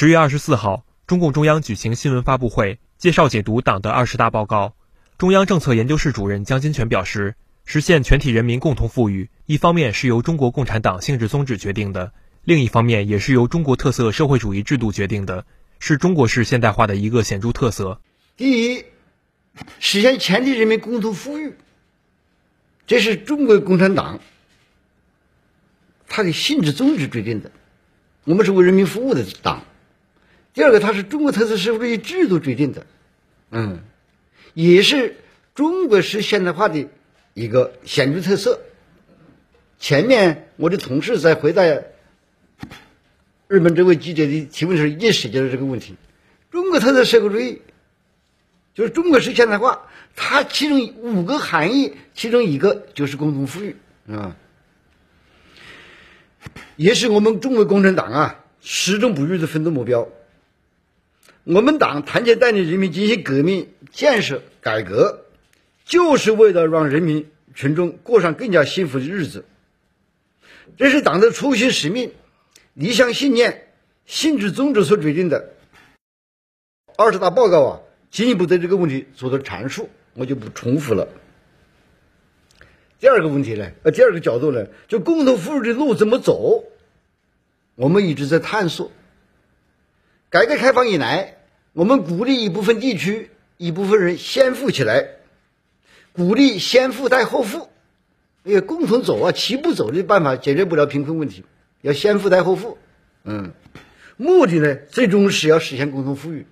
十月二十四号，中共中央举行新闻发布会，介绍解读党的二十大报告。中央政策研究室主任江金泉表示，实现全体人民共同富裕，一方面是由中国共产党性质宗旨决定的，另一方面也是由中国特色社会主义制度决定的，是中国式现代化的一个显著特色。第一，实现全体人民共同富裕，这是中国共产党它的性质宗旨决定的。我们是为人民服务的党。第二个，它是中国特色社会主义制度决定的，嗯，也是中国式现代化的一个显著特色。前面我的同事在回答日本这位记者的提问时，也涉及了这个问题。中国特色社会主义就是中国式现代化，它其中五个含义，其中一个就是共同富裕啊，也是我们中国共产党啊始终不渝的奋斗目标。我们党团结带领人民进行革命、建设、改革，就是为了让人民群众过上更加幸福的日子。这是党的初心使命、理想信念、性质宗旨所决定的。二十大报告啊，进一步对这个问题做了阐述，我就不重复了。第二个问题呢，呃，第二个角度呢，就共同富裕的路怎么走？我们一直在探索。改革开放以来。我们鼓励一部分地区、一部分人先富起来，鼓励先富带后富，因为共同走啊，齐步走的办法解决不了贫困问题，要先富带后富。嗯，目的呢，最终是要实现共同富裕。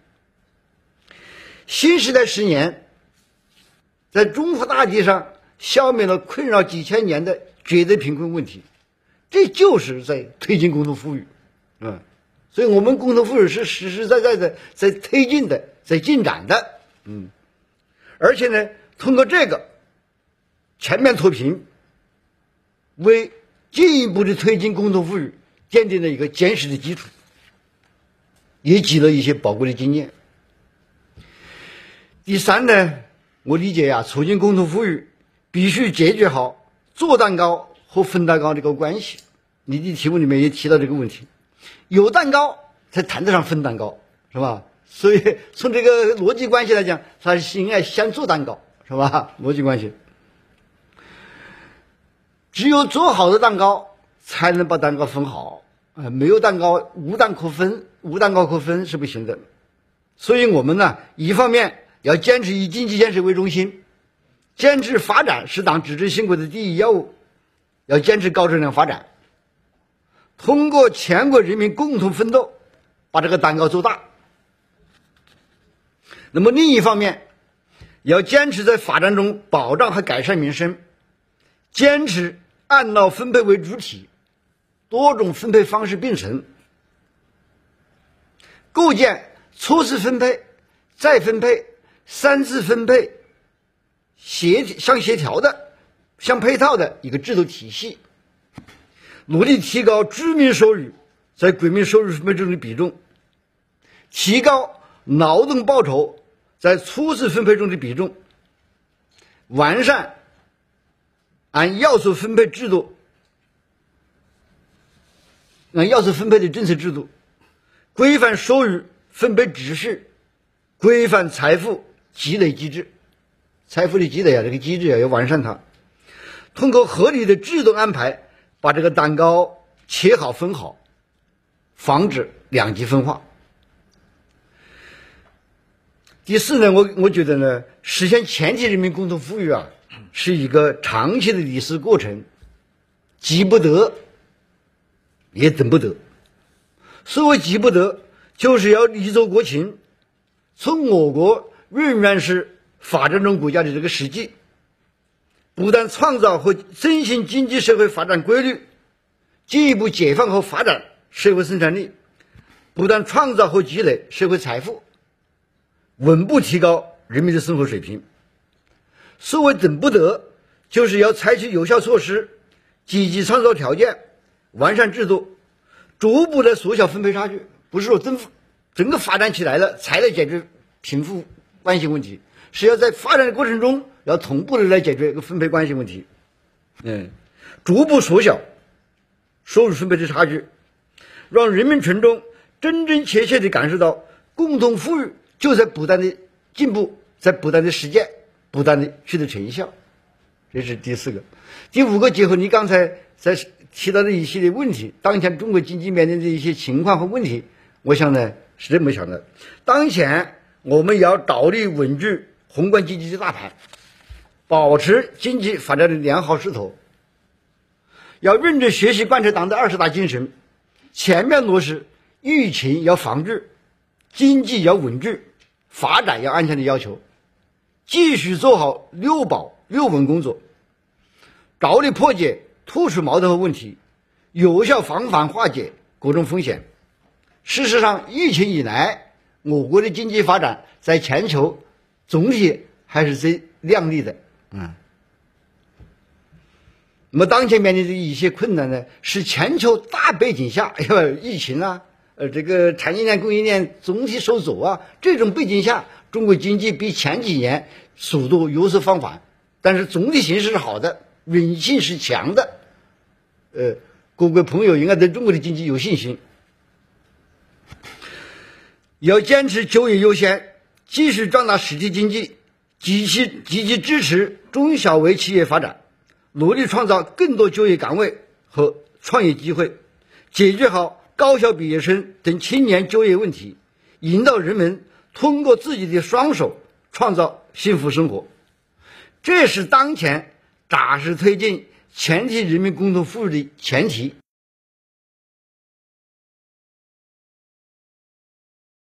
新时代十年，在中华大地上消灭了困扰几千年的绝对贫困问题，这就是在推进共同富裕，嗯。所以我们共同富裕是实实在在的在推进的，在进展的，嗯，而且呢，通过这个全面脱贫，为进一步的推进共同富裕奠定了一个坚实的基础，也积了一些宝贵的经验。第三呢，我理解呀，促进共同富裕必须解决好做蛋糕和分蛋糕这个关系。你的题目里面也提到这个问题。有蛋糕才谈得上分蛋糕，是吧？所以从这个逻辑关系来讲，他是应该先做蛋糕，是吧？逻辑关系，只有做好的蛋糕才能把蛋糕分好，啊，没有蛋糕无蛋可分，无蛋糕可分是不行的。所以我们呢，一方面要坚持以经济建设为中心，坚持发展是党执政兴国的第一要务，要坚持高质量发展。通过全国人民共同奋斗，把这个蛋糕做大。那么另一方面，要坚持在发展中保障和改善民生，坚持按劳分配为主体，多种分配方式并存，构建初次分配、再分配、三次分配协相协调的、相配套的一个制度体系。努力提高居民收入在国民收入分配中的比重，提高劳动报酬在初次分配中的比重，完善按要素分配制度、按要素分配的政策制度，规范收入分配秩序，规范财富积累机制。财富的积累啊，这个机制啊要完善它，通过合理的制度安排。把这个蛋糕切好分好，防止两极分化。第四呢，我我觉得呢，实现全体人民共同富裕啊，是一个长期的历史过程，急不得，也等不得。所谓急不得，就是要立足国情，从我国仍然是发展中国家的这个实际。不断创造和振兴经济社会发展规律，进一步解放和发展社会生产力，不断创造和积累社会财富，稳步提高人民的生活水平。所谓等不得，就是要采取有效措施，积极创造条件，完善制度，逐步的缩小分配差距。不是说政府整个发展起来了才来解决贫富关系问题，是要在发展的过程中。要同步的来解决一个分配关系问题，嗯，逐步缩小收入分配的差距，让人民群众真真切切地感受到共同富裕就在不断的进步，在不断的实践，不断的取得成效。这是第四个，第五个，结合你刚才在提到的一系列问题，当前中国经济面临的一些情况和问题，我想呢是这么想的：当前我们要着力稳住宏观经济的大盘，保持经济发展的良好势头，要认真学习贯彻党的二十大精神，全面落实疫情要防治、经济要稳住、发展要安全的要求，继续做好六保六稳工作。着力破解突出矛盾和问题，有效防范化解各种风险。事实上，疫情以来，我国的经济发展在全球总体还是最亮丽的。嗯，那么当前面临的一些困难呢，是全球大背景下，哎呀，疫情啊，呃，这个产业链、供应链总体受阻啊，这种背景下，中国经济比前几年速度有所放缓，但是总体形势是好的。韧性是强的，呃，各位朋友应该对中国的经济有信心。要坚持就业优先，继续壮大实体经济，积极积极支持中小微企业发展，努力创造更多就业岗位和创业机会，解决好高校毕业生等青年就业问题，引导人们通过自己的双手创造幸福生活。这是当前。扎实推进全体人民共同富裕的前提。